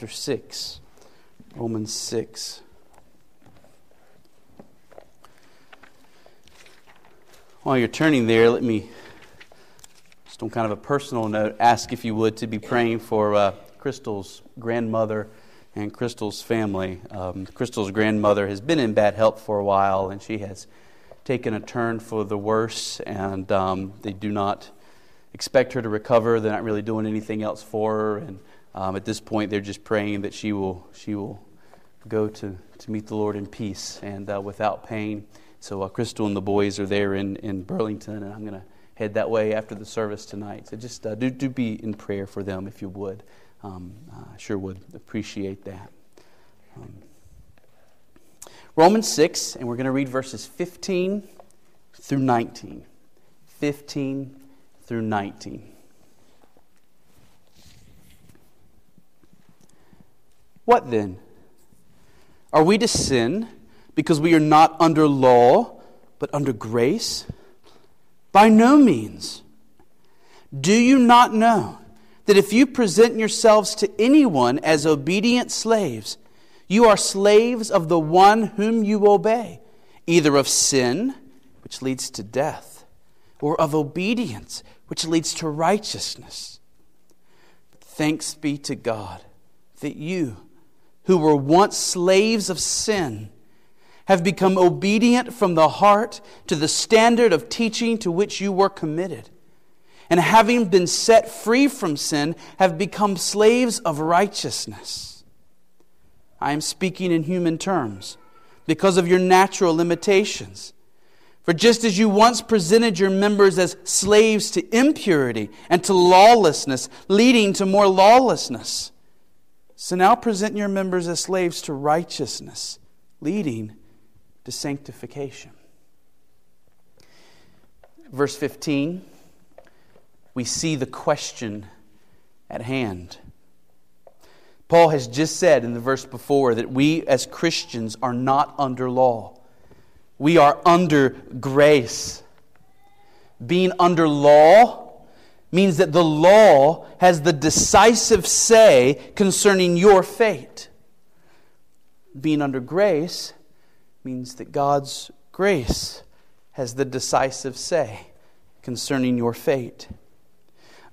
chapter 6. Romans 6. While you're turning there, let me, just on kind of a personal note, ask if you would to be praying for uh, Crystal's grandmother and Crystal's family. Um, Crystal's grandmother has been in bad health for a while, and she has taken a turn for the worse, and um, they do not expect her to recover. They're not really doing anything else for her, and um, at this point, they're just praying that she will she will go to, to meet the Lord in peace and uh, without pain. So uh, Crystal and the boys are there in, in Burlington, and I'm going to head that way after the service tonight. So just uh, do, do be in prayer for them if you would. Um, I sure would appreciate that. Um, Romans 6, and we're going to read verses 15 through 19. 15 through 19. What then? Are we to sin? because we are not under law, but under grace? By no means. Do you not know that if you present yourselves to anyone as obedient slaves, you are slaves of the one whom you obey, either of sin, which leads to death, or of obedience, which leads to righteousness? Thanks be to God that you, who were once slaves of sin, have become obedient from the heart to the standard of teaching to which you were committed. And having been set free from sin, have become slaves of righteousness. I am speaking in human terms because of your natural limitations. For just as you once presented your members as slaves to impurity and to lawlessness, leading to more lawlessness, so now present your members as slaves to righteousness, leading to sanctification. Verse 15, we see the question at hand. Paul has just said in the verse before that we as Christians are not under law. We are under grace. Being under law means that the law has the decisive say concerning your fate. Being under grace means that God's grace has the decisive say concerning your fate.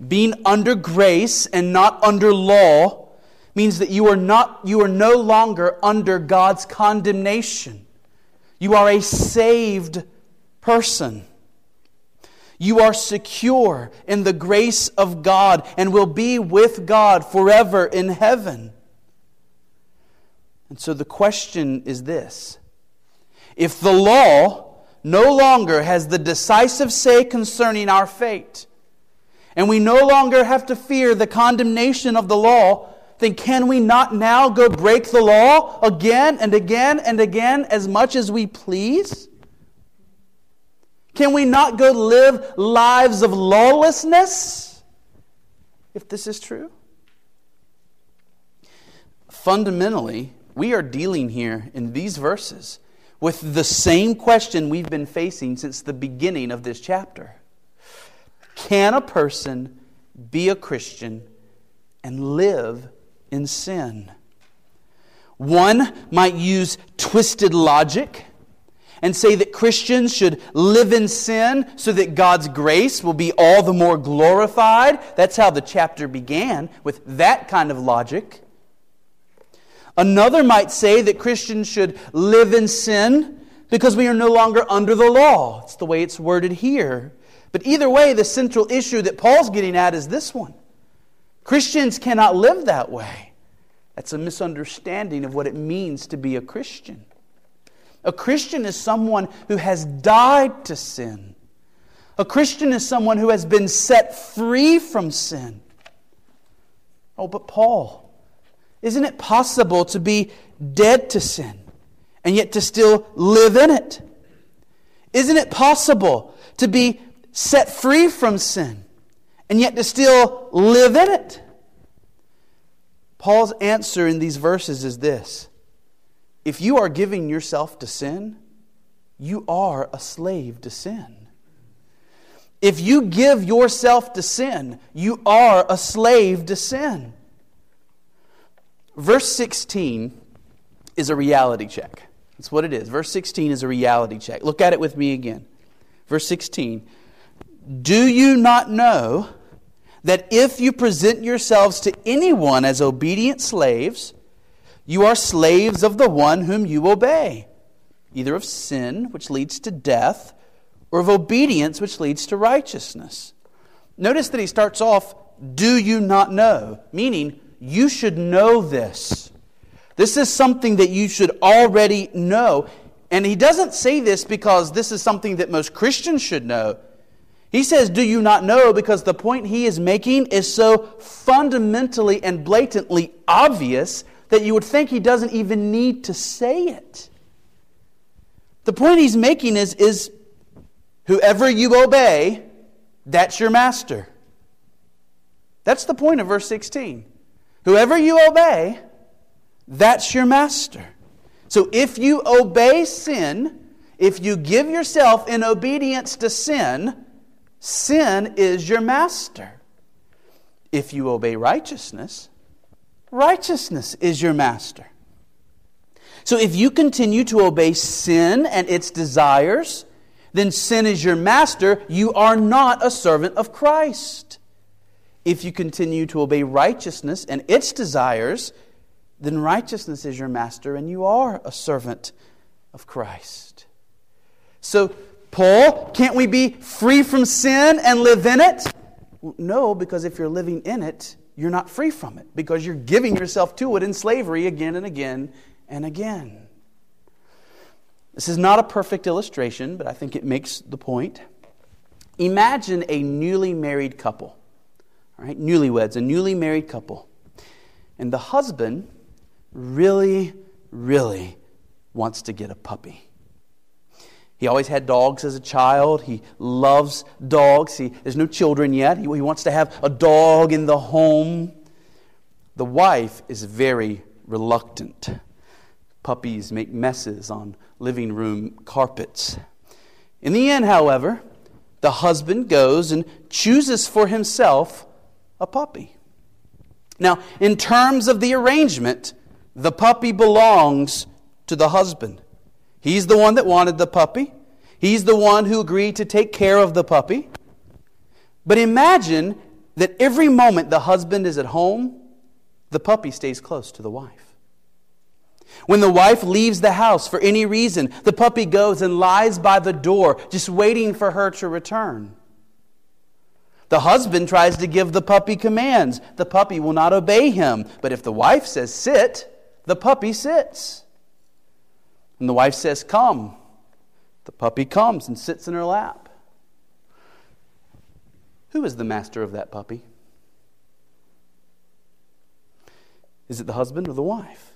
Being under grace and not under law means that you are not you are no longer under God's condemnation. You are a saved person. You are secure in the grace of God and will be with God forever in heaven. And so the question is this if the law no longer has the decisive say concerning our fate, and we no longer have to fear the condemnation of the law, then can we not now go break the law again and again and again as much as we please? Can we not go live lives of lawlessness if this is true? Fundamentally, we are dealing here in these verses with the same question we've been facing since the beginning of this chapter Can a person be a Christian and live in sin? One might use twisted logic and say that Christians should live in sin so that God's grace will be all the more glorified. That's how the chapter began, with that kind of logic. Another might say that Christians should live in sin because we are no longer under the law. It's the way it's worded here. But either way, the central issue that Paul's getting at is this one Christians cannot live that way. That's a misunderstanding of what it means to be a Christian. A Christian is someone who has died to sin. A Christian is someone who has been set free from sin. Oh, but Paul, isn't it possible to be dead to sin and yet to still live in it? Isn't it possible to be set free from sin and yet to still live in it? Paul's answer in these verses is this If you are giving yourself to sin, you are a slave to sin. If you give yourself to sin, you are a slave to sin. verse 16 is a reality check. That's what it is. Verse 16 is a reality check. Look at it with me again. Verse 16 Do you not know that if you present yourselves to anyone as obedient slaves, you are slaves of the one whom you obey, either of sin, which leads to death, or of obedience, which leads to righteousness? Notice that he starts off, Do you not know? Meaning, you should know this. This is something that you should already know. And he doesn't say this because this is something that most Christians should know. He says, Do you not know? Because the point he is making is so fundamentally and blatantly obvious that you would think he doesn't even need to say it. The point he's making is, is whoever you obey, that's your master. That's the point of verse 16. Whoever you obey, that's your master. So if you obey sin, if you give yourself in obedience to sin, sin is your master. If you obey righteousness, righteousness is your master. So if you continue to obey sin and its desires, then sin is your master. You are not a servant of Christ. If you continue to obey righteousness and its desires, then righteousness is your master and you are a servant of Christ. So, Paul, can't we be free from sin and live in it? No, because if you're living in it, you're not free from it because you're giving yourself to it in slavery again and again and again. This is not a perfect illustration, but I think it makes the point. Imagine a newly married couple, all right, newlyweds, a newly married couple. And the husband really, really wants to get a puppy. He always had dogs as a child. He loves dogs. He, there's no children yet. He, he wants to have a dog in the home. The wife is very reluctant. Puppies make messes on living room carpets. In the end, however, the husband goes and chooses for himself a puppy. Now, in terms of the arrangement, the puppy belongs to the husband. He's the one that wanted the puppy. He's the one who agreed to take care of the puppy. But imagine that every moment the husband is at home, the puppy stays close to the wife. When the wife leaves the house for any reason, the puppy goes and lies by the door, just waiting for her to return. The husband tries to give the puppy commands. The puppy will not obey him. But if the wife says, sit, the puppy sits. And the wife says, Come. The puppy comes and sits in her lap. Who is the master of that puppy? Is it the husband or the wife?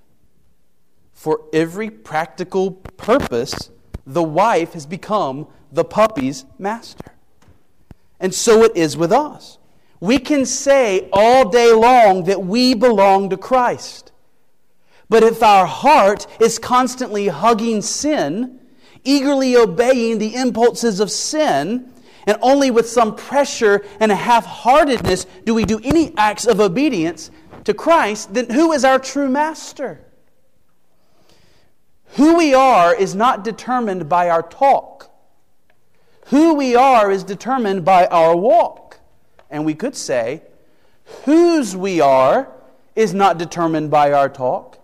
For every practical purpose, the wife has become the puppy's master. And so it is with us. We can say all day long that we belong to Christ. But if our heart is constantly hugging sin, eagerly obeying the impulses of sin, and only with some pressure and a half heartedness do we do any acts of obedience to Christ, then who is our true master? Who we are is not determined by our talk. Who we are is determined by our walk. And we could say, whose we are is not determined by our talk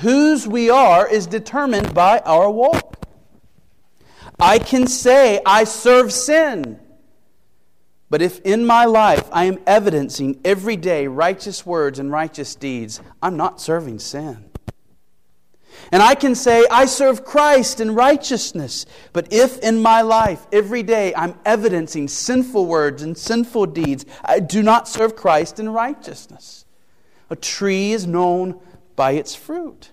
whose we are is determined by our walk. I can say I serve sin. But if in my life I am evidencing every day righteous words and righteous deeds, I'm not serving sin. And I can say, I serve Christ in righteousness. But if in my life, every day, I'm evidencing sinful words and sinful deeds, I do not serve Christ in righteousness. A tree is known by its fruit.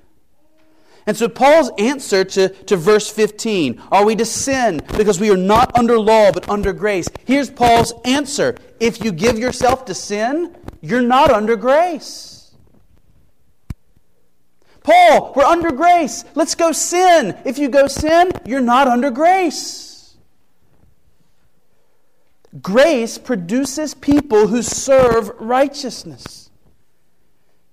And so, Paul's answer to, to verse 15 are we to sin because we are not under law but under grace? Here's Paul's answer if you give yourself to sin, you're not under grace. Paul, we're under grace. Let's go sin. If you go sin, you're not under grace. Grace produces people who serve righteousness.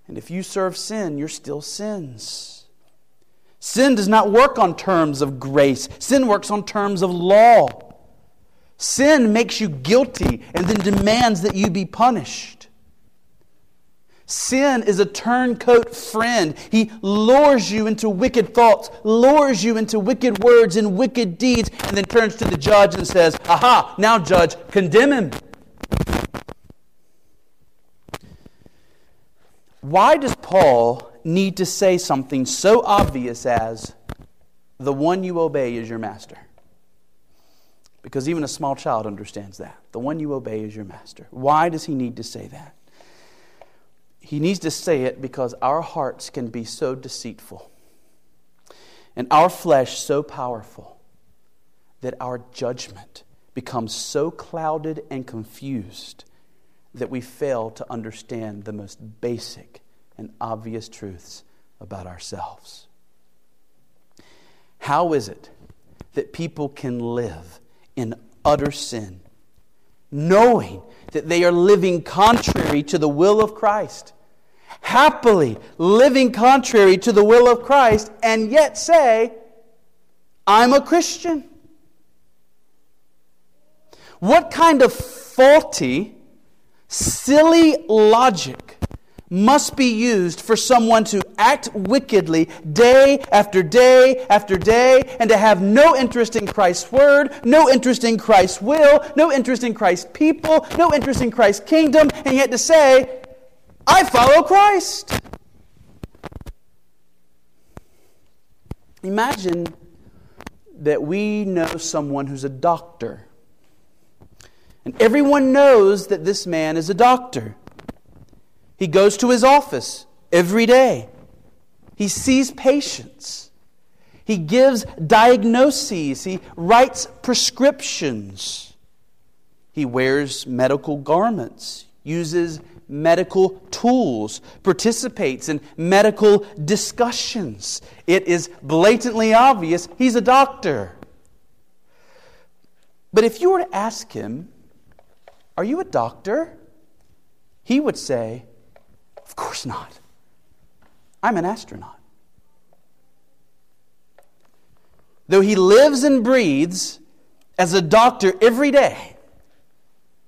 And if you serve sin, you're still sins. Sin does not work on terms of grace, sin works on terms of law. Sin makes you guilty and then demands that you be punished. Sin is a turncoat friend. He lures you into wicked thoughts, lures you into wicked words and wicked deeds, and then turns to the judge and says, Aha, now, judge, condemn him. Why does Paul need to say something so obvious as, the one you obey is your master? Because even a small child understands that. The one you obey is your master. Why does he need to say that? He needs to say it because our hearts can be so deceitful and our flesh so powerful that our judgment becomes so clouded and confused that we fail to understand the most basic and obvious truths about ourselves. How is it that people can live in utter sin, knowing that they are living contrary to the will of Christ? Happily living contrary to the will of Christ, and yet say, I'm a Christian. What kind of faulty Silly logic must be used for someone to act wickedly day after day after day and to have no interest in Christ's word, no interest in Christ's will, no interest in Christ's people, no interest in Christ's kingdom, and yet to say, I follow Christ. Imagine that we know someone who's a doctor and everyone knows that this man is a doctor. He goes to his office every day. He sees patients. He gives diagnoses. He writes prescriptions. He wears medical garments, uses medical tools, participates in medical discussions. It is blatantly obvious he's a doctor. But if you were to ask him, are you a doctor? He would say, Of course not. I'm an astronaut. Though he lives and breathes as a doctor every day,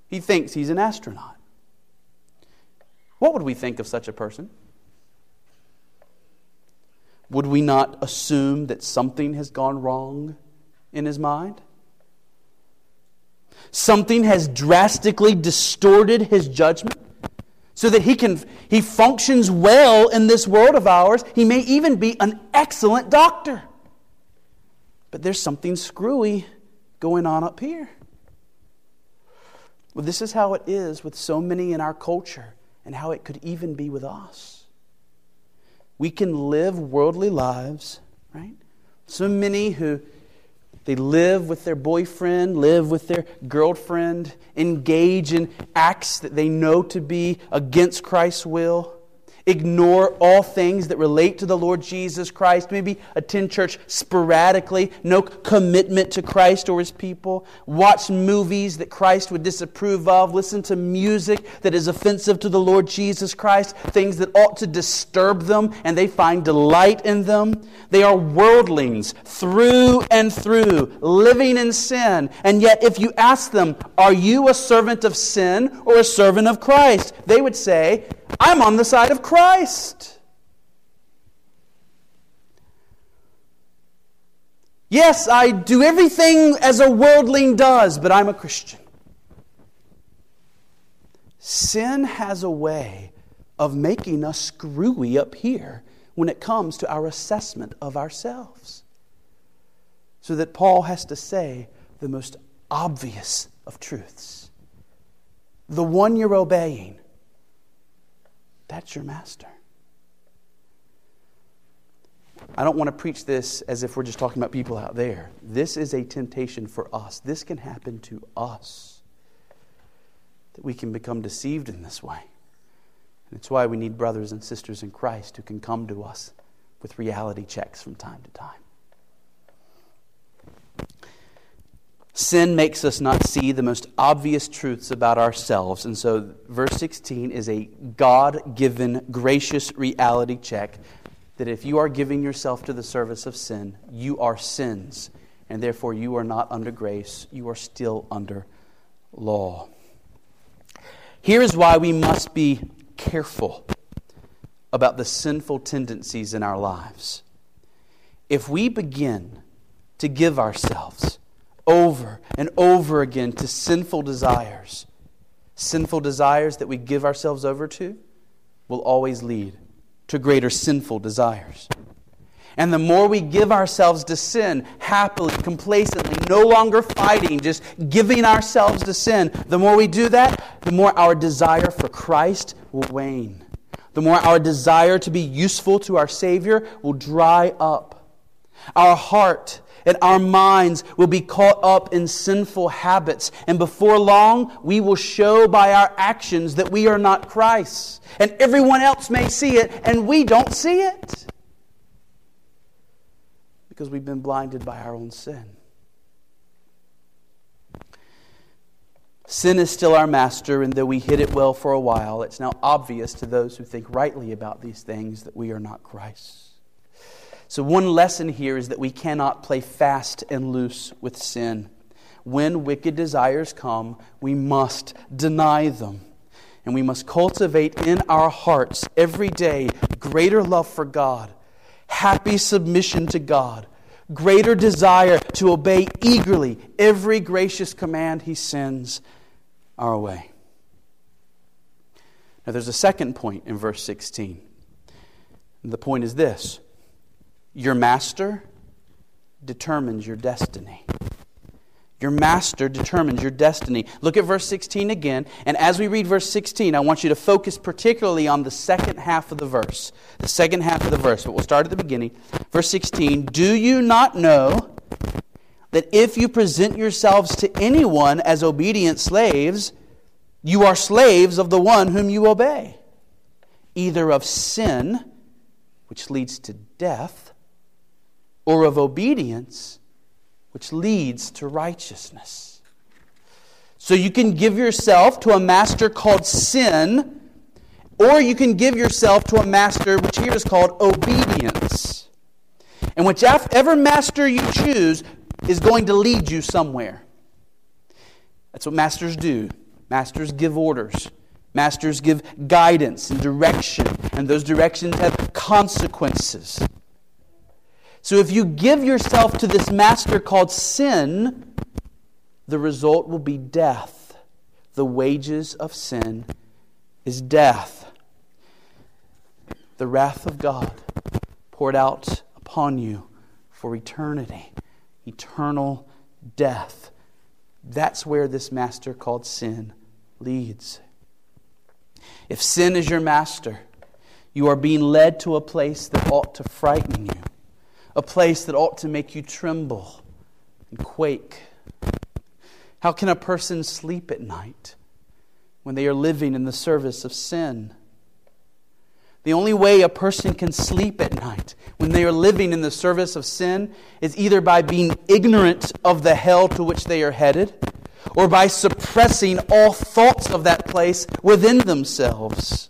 he thinks he's an astronaut. What would we think of such a person? Would we not assume that something has gone wrong in his mind? Something has drastically distorted his judgment so that he can he functions well in this world of ours. He may even be an excellent doctor. But there's something screwy going on up here. Well, this is how it is with so many in our culture and how it could even be with us. We can live worldly lives, right? So many who they live with their boyfriend, live with their girlfriend, engage in acts that they know to be against Christ's will ignore all things that relate to the Lord Jesus Christ, maybe attend church sporadically, no commitment to Christ or his people, watch movies that Christ would disapprove of, listen to music that is offensive to the Lord Jesus Christ, things that ought to disturb them and they find delight in them. They are worldlings through and through, living in sin. And yet, if you ask them, Are you a servant of sin or a servant of Christ? they would say, I'm on the side of Christ. Yes, I do everything as a worldling does, but I'm a Christian. Sin has a way of making us screwy up here when it comes to our assessment of ourselves. So that Paul has to say the most obvious of truths. The one you're obeying that's your master. I don't want to preach this as if we're just talking about people out there. This is a temptation for us. This can happen to us. That we can become deceived in this way. And it's why we need brothers and sisters in Christ who can come to us with reality checks from time to time. Sin makes us not see the most obvious truths about ourselves. And so, verse 16 is a God given, gracious reality check that if you are giving yourself to the service of sin, you are sins. And therefore, you are not under grace, you are still under law. Here is why we must be careful about the sinful tendencies in our lives. If we begin to give ourselves over and over again to sinful desires, sinful desires that we give ourselves over to will always lead to greater sinful desires. And the more we give ourselves to sin, happily, complacently, no longer fighting, just giving ourselves to sin, the more we do that, the more our desire for Christ will wane. The more our desire to be useful to our Savior will dry up. Our heart and our minds will be caught up in sinful habits. And before long, we will show by our actions that we are not Christ. And everyone else may see it, and we don't see it because we've been blinded by our own sin. Sin is still our master, and though we hid it well for a while, it's now obvious to those who think rightly about these things that we are not Christ. So, one lesson here is that we cannot play fast and loose with sin. When wicked desires come, we must deny them. And we must cultivate in our hearts every day greater love for God, happy submission to God, greater desire to obey eagerly every gracious command He sends our way. Now, there's a second point in verse 16. And the point is this your master determines your destiny. Your master determines your destiny. Look at verse 16 again. And as we read verse 16, I want you to focus particularly on the second half of the verse. The second half of the verse, but we'll start at the beginning. Verse 16 Do you not know that if you present yourselves to anyone as obedient slaves, you are slaves of the one whom you obey, either of sin, which leads to death, or of obedience, which leads to righteousness. So you can give yourself to a master called sin, or you can give yourself to a master which here is called obedience. And whichever master you choose is going to lead you somewhere. That's what masters do. Masters give orders. Masters give guidance and direction, and those directions have consequences. So if you give yourself to this master called sin, the result will be death. The wages of sin is death. The wrath of God poured out upon you for eternity, eternal death. That's where this master called sin leads. If sin is your master, you are being led to a place that ought to frighten you a place that ought to make you tremble and quake. How can a person sleep at night when they are living in the service of sin? The only way a person can sleep at night when they are living in the service of sin is either by being ignorant of the hell to which they are headed or by suppressing all thoughts of that place within themselves.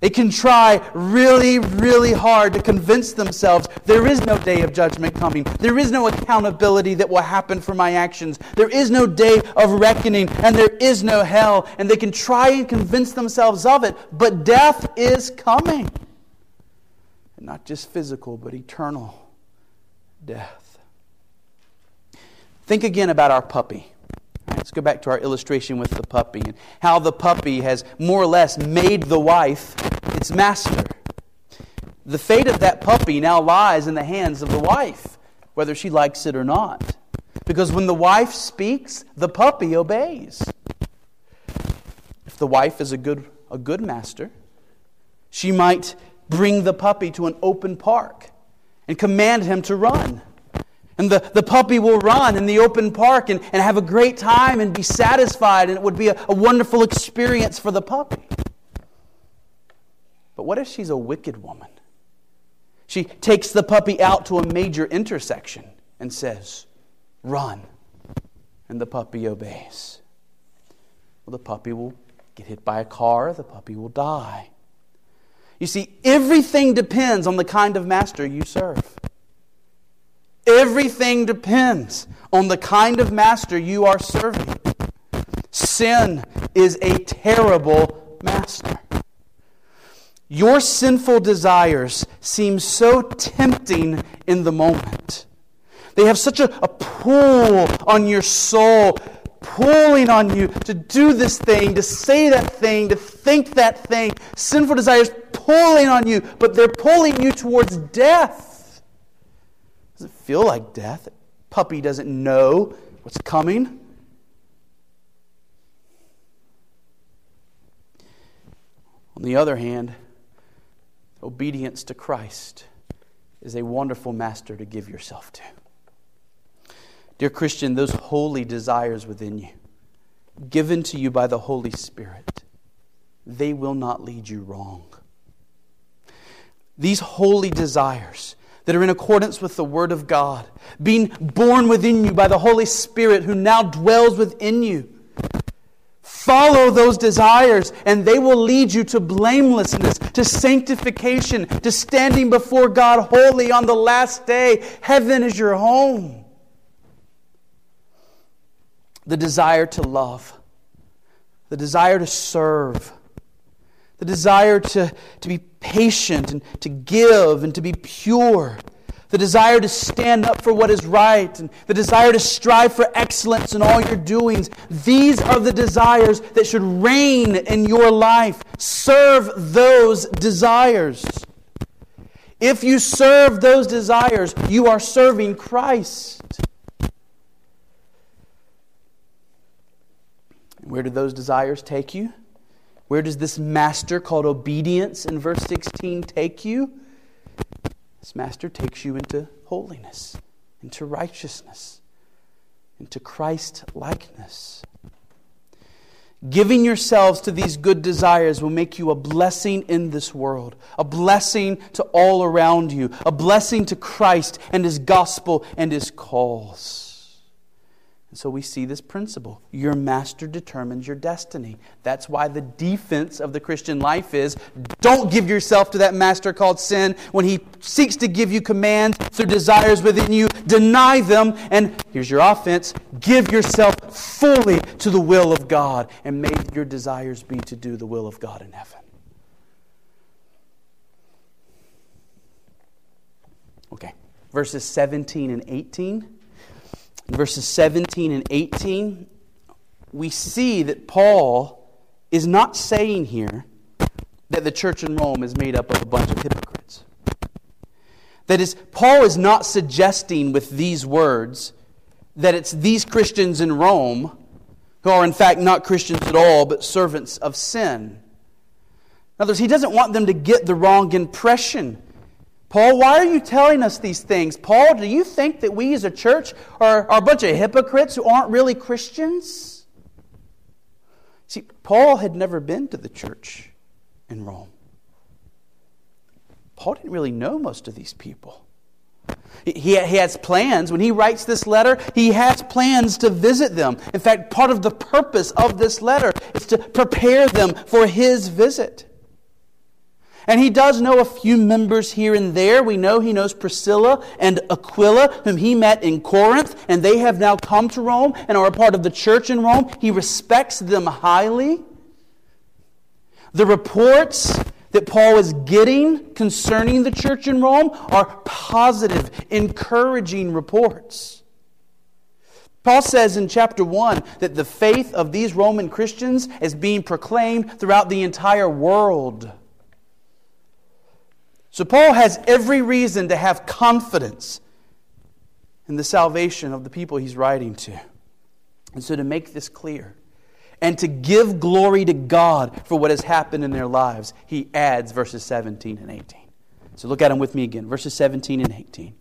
They can try really, really hard to convince themselves there is no day of judgment coming. There is no accountability that will happen for my actions. There is no day of reckoning, and there is no hell. And they can try and convince themselves of it, but death is coming. And not just physical, but eternal death. Think again about our puppy. Let's go back to our illustration with the puppy and how the puppy has more or less made the wife its master. The fate of that puppy now lies in the hands of the wife, whether she likes it or not. Because when the wife speaks, the puppy obeys. If the wife is a good, a good master, she might bring the puppy to an open park and command him to run. And the, the puppy will run in the open park and, and have a great time and be satisfied, and it would be a, a wonderful experience for the puppy. But what if she's a wicked woman? She takes the puppy out to a major intersection and says, Run. and the puppy obeys. Well, the puppy will get hit by a car, the puppy will die. You see, everything depends on the kind of master you serve. Everything depends on the kind of master you are serving. Sin is a terrible master. Your sinful desires seem so tempting in the moment. They have such a, a pull on your soul, pulling on you to do this thing, to say that thing, to think that thing. Sinful desires pulling on you, but they're pulling you towards death. Does it feel like death? puppy doesn't know what's coming. On the other hand, obedience to Christ is a wonderful master to give yourself to. Dear Christian, those holy desires within you, given to you by the Holy Spirit, they will not lead you wrong. These holy desires that are in accordance with the Word of God, being born within you by the Holy Spirit who now dwells within you. Follow those desires, and they will lead you to blamelessness, to sanctification, to standing before God holy on the last day. Heaven is your home. The desire to love, the desire to serve, the desire to, to be patient and to give and to be pure, the desire to stand up for what is right, and the desire to strive for excellence in all your doings. These are the desires that should reign in your life. Serve those desires. If you serve those desires, you are serving Christ. Where do those desires take you? Where does this master called obedience in verse 16 take you? Master takes you into holiness, into righteousness, into Christ likeness. Giving yourselves to these good desires will make you a blessing in this world, a blessing to all around you, a blessing to Christ and His gospel and His calls. So we see this principle. Your master determines your destiny. That's why the defense of the Christian life is don't give yourself to that master called sin. When he seeks to give you commands through desires within you, deny them. And here's your offense give yourself fully to the will of God. And may your desires be to do the will of God in heaven. Okay, verses 17 and 18 in verses 17 and 18, we see that Paul is not saying here that the church in Rome is made up of a bunch of hypocrites. That is, Paul is not suggesting with these words that it's these Christians in Rome who are, in fact, not Christians at all, but servants of sin. In other words, he doesn't want them to get the wrong impression Paul, why are you telling us these things? Paul, do you think that we as a church are, are a bunch of hypocrites who aren't really Christians? See, Paul had never been to the church in Rome. Paul didn't really know most of these people. He, he has plans. When he writes this letter, he has plans to visit them. In fact, part of the purpose of this letter is to prepare them for his visit. And he does know a few members here and there. We know he knows Priscilla and Aquila, whom he met in Corinth, and they have now come to Rome and are a part of the church in Rome. He respects them highly. The reports that Paul is getting concerning the church in Rome are positive, encouraging reports. Paul says in chapter 1 that the faith of these Roman Christians is being proclaimed throughout the entire world. So Paul has every reason to have confidence in the salvation of the people he's writing to. And so to make this clear, and to give glory to God for what has happened in their lives, he adds verses 17 and 18. So look at them with me again, verses 17 and 18.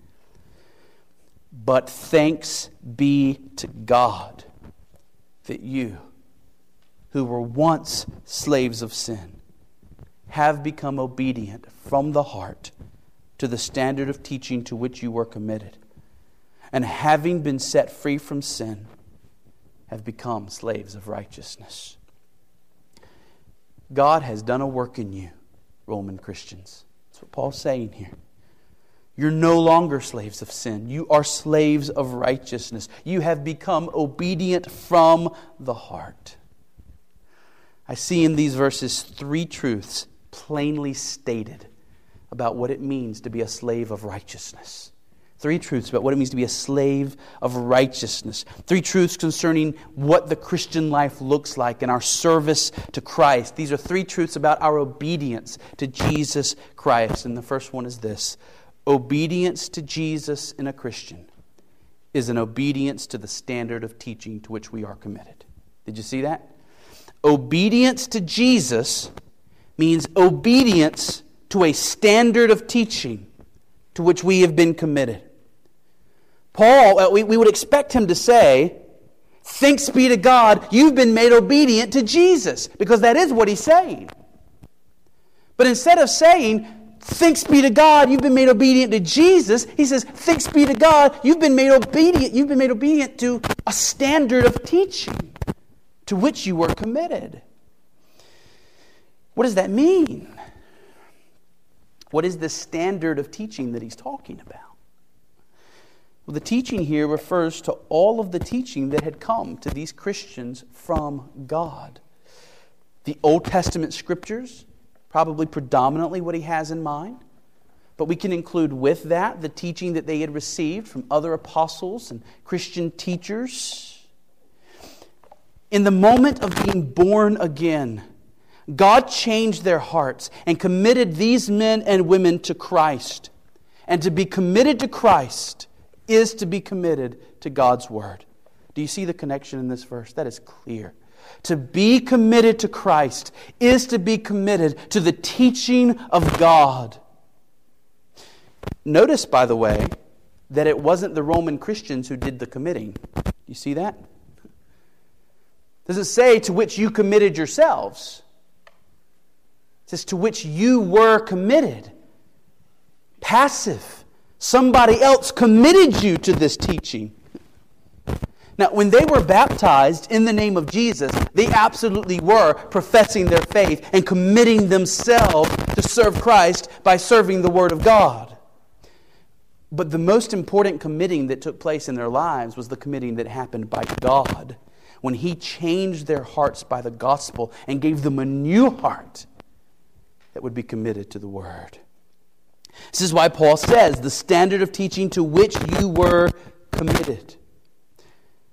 But thanks be to God that you, who were once slaves of sin, have become obedient from the heart to the standard of teaching to which you were committed. And having been set free from sin, have become slaves of righteousness. God has done a work in you, Roman Christians. That's what Paul's saying here. You're no longer slaves of sin. You are slaves of righteousness. You have become obedient from the heart. I see in these verses three truths plainly stated about what it means to be a slave of righteousness. Three truths about what it means to be a slave of righteousness. Three truths concerning what the Christian life looks like and our service to Christ. These are three truths about our obedience to Jesus Christ. And the first one is this obedience to Jesus in a Christian is an obedience to the standard of teaching to which we are committed. Did you see that? Obedience to Jesus means obedience to a standard of teaching to which we have been committed. Paul, uh, we, we would expect him to say, Thanks be to God, you've been made obedient to Jesus, because that is what he's saying. But instead of saying, Thanks be to God, you've been made obedient to Jesus, he says, Thanks be to God, you've been made obedient, you've been made obedient to a standard of teaching to which you were committed. What does that mean? What is the standard of teaching that he's talking about? Well, the teaching here refers to all of the teaching that had come to these Christians from God. The Old Testament scriptures, probably predominantly what he has in mind, but we can include with that the teaching that they had received from other apostles and Christian teachers. In the moment of being born again, God changed their hearts and committed these men and women to Christ. And to be committed to Christ is to be committed to God's word. Do you see the connection in this verse? That is clear. To be committed to Christ is to be committed to the teaching of God. Notice, by the way, that it wasn't the Roman Christians who did the committing. Do you see that? Does it say to which you committed yourselves? Says to which you were committed. Passive. Somebody else committed you to this teaching. Now, when they were baptized in the name of Jesus, they absolutely were professing their faith and committing themselves to serve Christ by serving the Word of God. But the most important committing that took place in their lives was the committing that happened by God when He changed their hearts by the gospel and gave them a new heart that would be committed to the Word. This is why Paul says, the standard of teaching to which you were committed.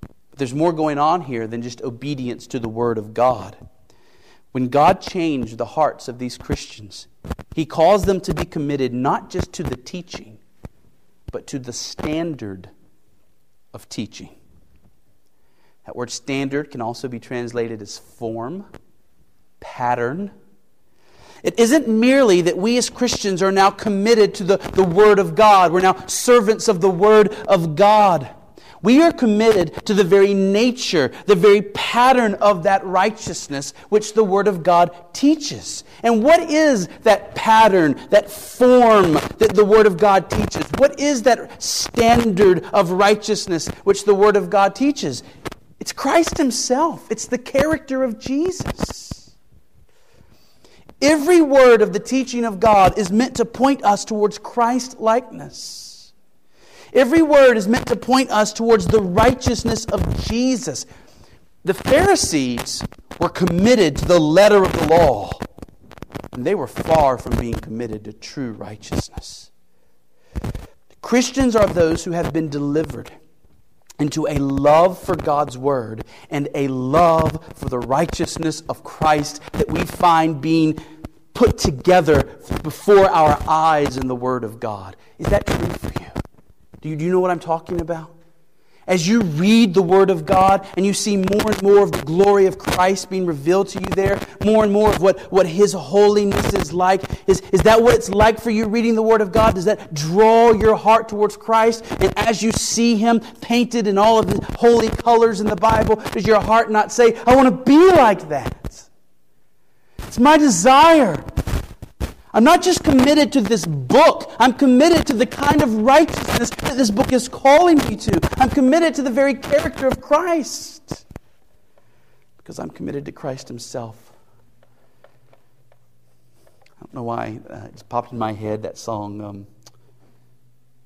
But there's more going on here than just obedience to the Word of God. When God changed the hearts of these Christians, He caused them to be committed not just to the teaching, but to the standard of teaching. That word standard can also be translated as form, pattern, it isn't merely that we as Christians are now committed to the, the Word of God. We're now servants of the Word of God. We are committed to the very nature, the very pattern of that righteousness which the Word of God teaches. And what is that pattern, that form that the Word of God teaches? What is that standard of righteousness which the Word of God teaches? It's Christ Himself, it's the character of Jesus. Every word of the teaching of God is meant to point us towards Christ likeness. Every word is meant to point us towards the righteousness of Jesus. The Pharisees were committed to the letter of the law, and they were far from being committed to true righteousness. Christians are those who have been delivered into a love for God's word and a love for the righteousness of Christ that we find being put together before our eyes in the word of God. Is that true for you? Do you, do you know what I'm talking about? As you read the Word of God and you see more and more of the glory of Christ being revealed to you there, more and more of what, what His holiness is like, is, is that what it's like for you reading the Word of God? Does that draw your heart towards Christ? And as you see Him painted in all of the holy colors in the Bible, does your heart not say, I want to be like that? It's my desire I'm not just committed to this book, I'm committed to the kind of righteousness that this book is calling me to. I'm committed to the very character of Christ. because I'm committed to Christ Himself. I don't know why uh, it just popped in my head that song. Um,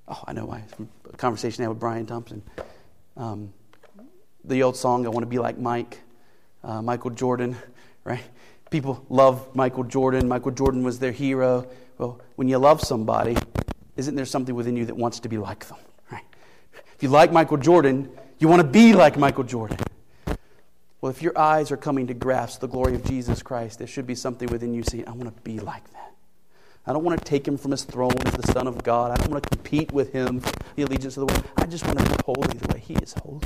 oh, I know why. From a conversation I had with Brian Thompson. Um, the old song, I Want to Be Like Mike, uh, Michael Jordan, right? People love Michael Jordan. Michael Jordan was their hero. Well, when you love somebody, isn't there something within you that wants to be like them, right? If you like Michael Jordan, you want to be like Michael Jordan. Well, if your eyes are coming to grasp the glory of Jesus Christ, there should be something within you saying, I want to be like that. I don't want to take him from his throne as the Son of God. I don't want to compete with him for the allegiance of the world. I just want to be holy the way he is holy.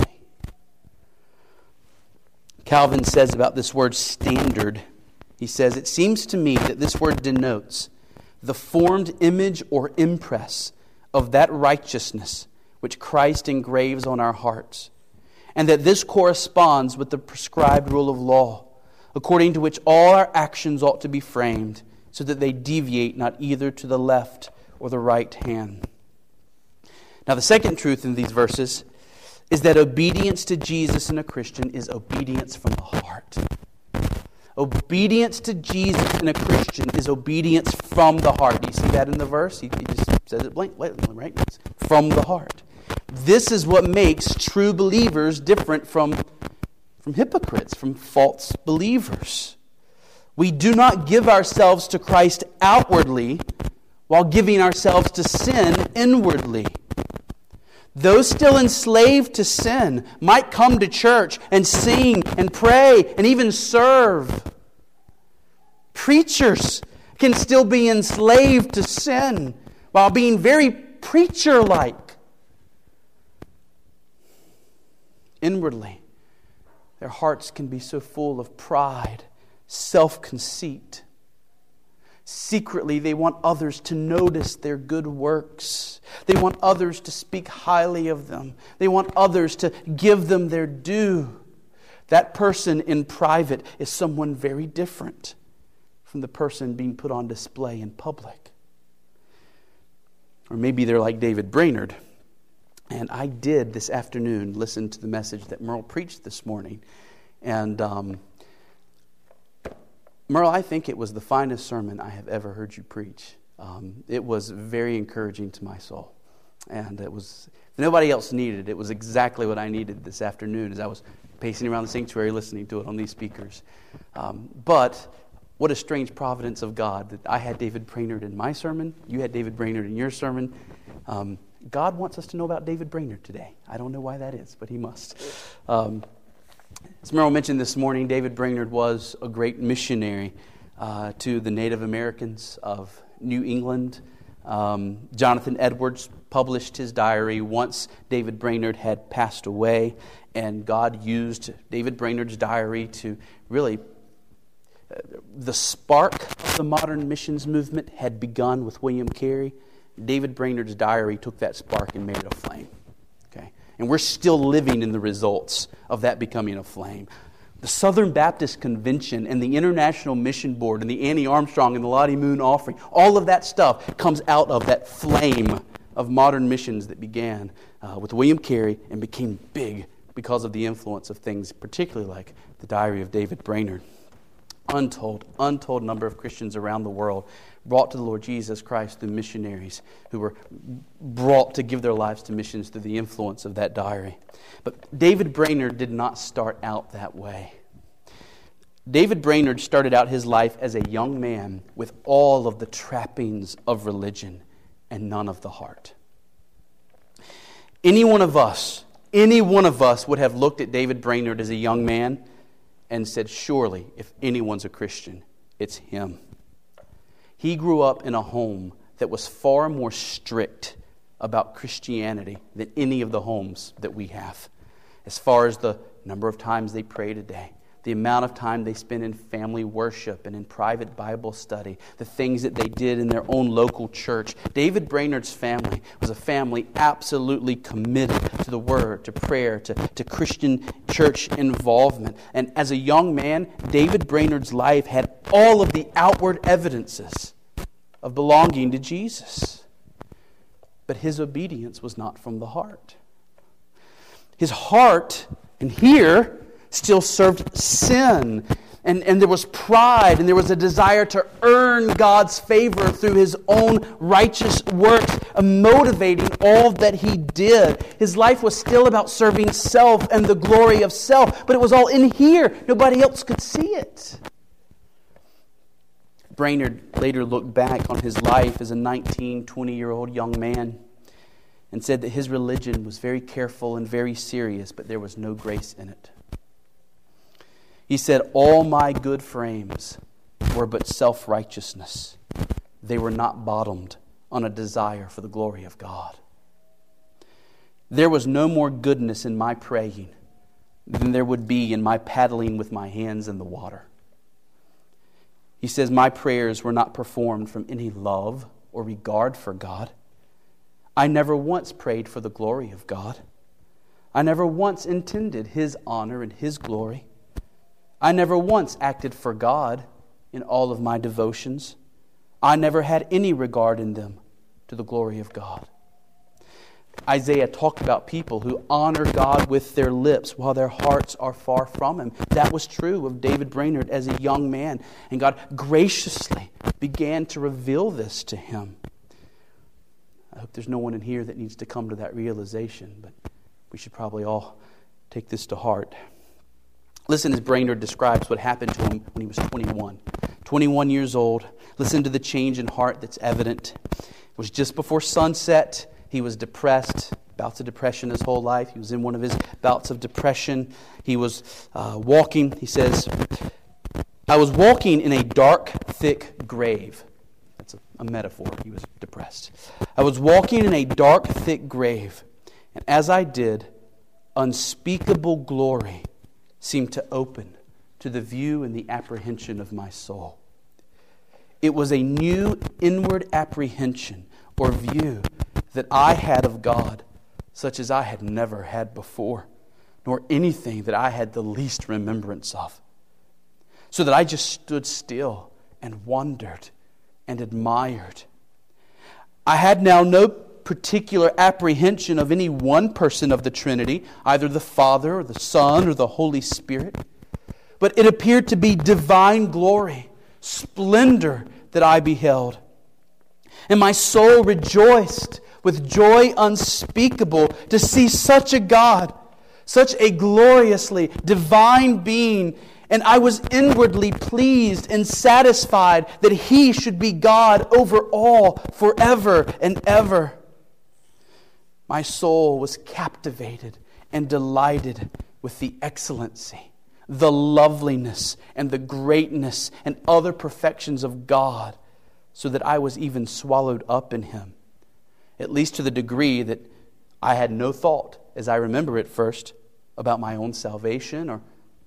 Calvin says about this word standard, he says, It seems to me that this word denotes the formed image or impress of that righteousness which Christ engraves on our hearts and that this corresponds with the prescribed rule of law, according to which all our actions ought to be framed, so that they deviate not either to the left or the right hand. Now, the second truth in these verses is that obedience to Jesus in a Christian is obedience from the heart. Obedience to Jesus in a Christian is obedience from the heart. Do you see that in the verse? He, he just says it blatantly, right? It's from the heart. This is what makes true believers different from, from hypocrites, from false believers. We do not give ourselves to Christ outwardly while giving ourselves to sin inwardly. Those still enslaved to sin might come to church and sing and pray and even serve. Preachers can still be enslaved to sin while being very preacher like. inwardly, their hearts can be so full of pride, self conceit. Secretly, they want others to notice their good works. They want others to speak highly of them. They want others to give them their due. That person in private is someone very different from the person being put on display in public. Or maybe they're like David Brainerd and I did this afternoon listen to the message that Merle preached this morning. And um, Merle, I think it was the finest sermon I have ever heard you preach. Um, it was very encouraging to my soul. And it was, if nobody else needed it, it was exactly what I needed this afternoon as I was pacing around the sanctuary listening to it on these speakers. Um, but what a strange providence of God that I had David Brainerd in my sermon, you had David Brainerd in your sermon. Um, God wants us to know about David Brainerd today. I don't know why that is, but he must. Um, as Merrill mentioned this morning, David Brainerd was a great missionary uh, to the Native Americans of New England. Um, Jonathan Edwards published his diary once David Brainerd had passed away, and God used David Brainerd's diary to really. Uh, the spark of the modern missions movement had begun with William Carey. David Brainerd's diary took that spark and made it a flame. Okay? And we're still living in the results of that becoming a flame. The Southern Baptist Convention and the International Mission Board and the Annie Armstrong and the Lottie Moon offering, all of that stuff comes out of that flame of modern missions that began uh, with William Carey and became big because of the influence of things, particularly like the diary of David Brainerd. Untold, untold number of Christians around the world brought to the Lord Jesus Christ through missionaries who were brought to give their lives to missions through the influence of that diary. But David Brainerd did not start out that way. David Brainerd started out his life as a young man with all of the trappings of religion and none of the heart. Any one of us, any one of us would have looked at David Brainerd as a young man and said, Surely, if anyone's a Christian, it's him. He grew up in a home that was far more strict about Christianity than any of the homes that we have. As far as the number of times they prayed a day, the amount of time they spent in family worship and in private Bible study, the things that they did in their own local church. David Brainerd's family was a family absolutely committed to the Word, to prayer, to, to Christian church involvement. And as a young man, David Brainerd's life had all of the outward evidences of belonging to Jesus. But his obedience was not from the heart. His heart, and here, still served sin and, and there was pride and there was a desire to earn God's favor through his own righteous works, motivating all that he did. His life was still about serving self and the glory of self, but it was all in here. Nobody else could see it. Brainerd later looked back on his life as a 19, 20 year old young man and said that his religion was very careful and very serious, but there was no grace in it. He said, All my good frames were but self righteousness, they were not bottomed on a desire for the glory of God. There was no more goodness in my praying than there would be in my paddling with my hands in the water. He says, My prayers were not performed from any love or regard for God. I never once prayed for the glory of God. I never once intended His honor and His glory. I never once acted for God in all of my devotions. I never had any regard in them to the glory of God. Isaiah talked about people who honor God with their lips while their hearts are far from Him. That was true of David Brainerd as a young man, and God graciously began to reveal this to him. I hope there's no one in here that needs to come to that realization, but we should probably all take this to heart. Listen as Brainerd describes what happened to him when he was 21. 21 years old. Listen to the change in heart that's evident. It was just before sunset. He was depressed, bouts of depression his whole life. He was in one of his bouts of depression. He was uh, walking, he says, I was walking in a dark, thick grave. That's a, a metaphor. He was depressed. I was walking in a dark, thick grave, and as I did, unspeakable glory seemed to open to the view and the apprehension of my soul. It was a new inward apprehension or view that I had of God, such as I had never had before, nor anything that I had the least remembrance of. So that I just stood still and wondered and admired. I had now no particular apprehension of any one person of the Trinity, either the Father or the Son or the Holy Spirit, but it appeared to be divine glory, splendor that I beheld. And my soul rejoiced with joy unspeakable to see such a God, such a gloriously divine being and I was inwardly pleased and satisfied that he should be God over all forever and ever. My soul was captivated and delighted with the excellency, the loveliness, and the greatness and other perfections of God, so that I was even swallowed up in Him, at least to the degree that I had no thought, as I remember it first, about my own salvation or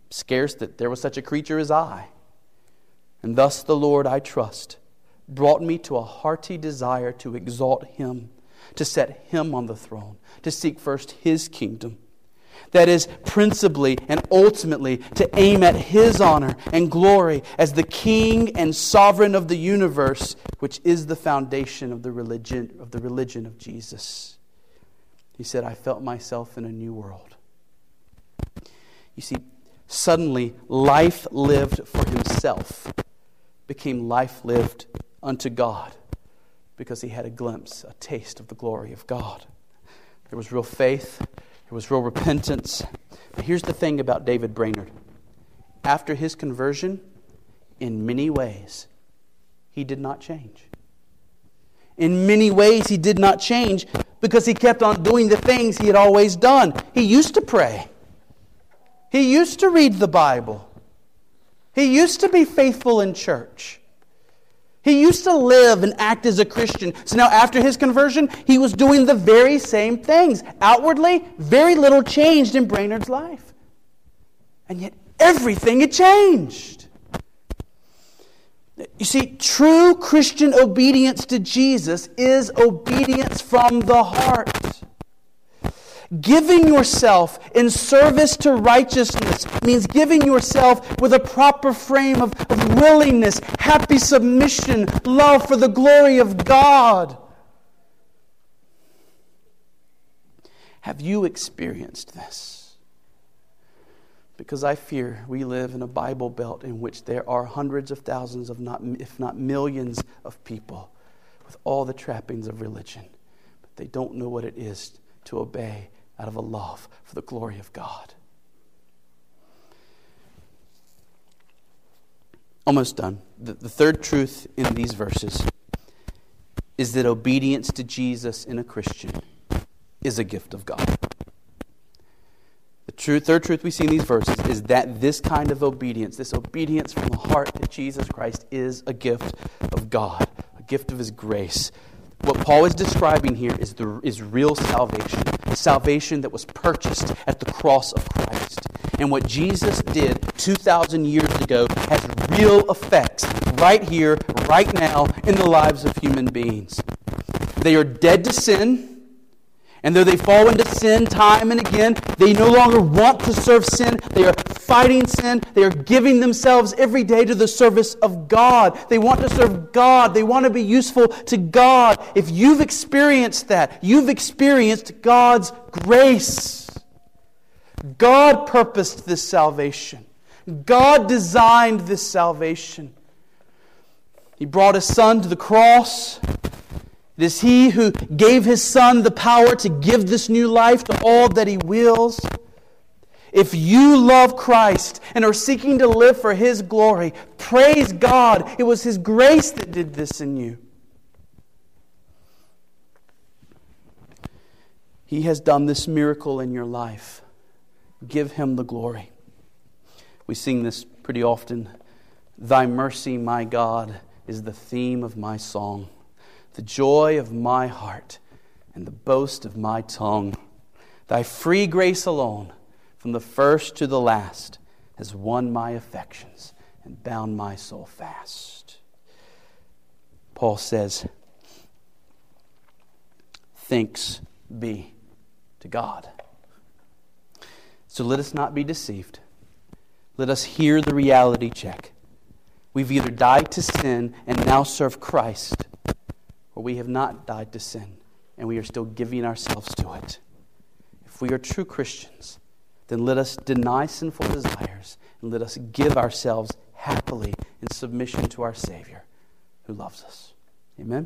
scarce that there was such a creature as I. And thus the Lord, I trust, brought me to a hearty desire to exalt Him to set him on the throne, to seek first his kingdom. That is, principally and ultimately to aim at his honor and glory as the king and sovereign of the universe, which is the foundation of the religion of, the religion of Jesus. He said, I felt myself in a new world. You see, suddenly life lived for himself became life lived unto God because he had a glimpse, a taste of the glory of God. There was real faith, there was real repentance. But here's the thing about David Brainerd after his conversion, in many ways, he did not change. In many ways, he did not change because he kept on doing the things he had always done. He used to pray, he used to read the Bible, he used to be faithful in church. He used to live and act as a Christian. So now, after his conversion, he was doing the very same things. Outwardly, very little changed in Brainerd's life. And yet, everything had changed. You see, true Christian obedience to Jesus is obedience from the heart. Giving yourself in service to righteousness means giving yourself with a proper frame of, of willingness, happy submission, love for the glory of God. Have you experienced this? because I fear we live in a Bible belt in which there are hundreds of thousands, of not, if not millions, of people with all the trappings of religion, but they don't know what it is to obey out of a love for the glory of God. Almost done. The, the third truth in these verses is that obedience to Jesus in a Christian is a gift of God. The truth, third truth we see in these verses is that this kind of obedience, this obedience from the heart to Jesus Christ, is a gift of God, a gift of His grace. What Paul is describing here is, the, is real salvation, salvation that was purchased at the cross of Christ. And what Jesus did 2,000 years ago has real effects right here, right now, in the lives of human beings. They are dead to sin. And though they fall into sin time and again, they no longer want to serve sin. They are fighting sin. They are giving themselves every day to the service of God. They want to serve God. They want to be useful to God. If you've experienced that, you've experienced God's grace. God purposed this salvation. God designed this salvation. He brought his son to the cross. It is he who gave his son the power to give this new life to all that he wills. If you love Christ and are seeking to live for his glory, praise God. It was his grace that did this in you. He has done this miracle in your life. Give him the glory. We sing this pretty often. Thy mercy, my God, is the theme of my song, the joy of my heart, and the boast of my tongue. Thy free grace alone, from the first to the last, has won my affections and bound my soul fast. Paul says, Thanks be to God. So let us not be deceived. Let us hear the reality check. We've either died to sin and now serve Christ, where we have not died to sin and we are still giving ourselves to it. If we are true Christians, then let us deny sinful desires and let us give ourselves happily in submission to our Savior who loves us. Amen.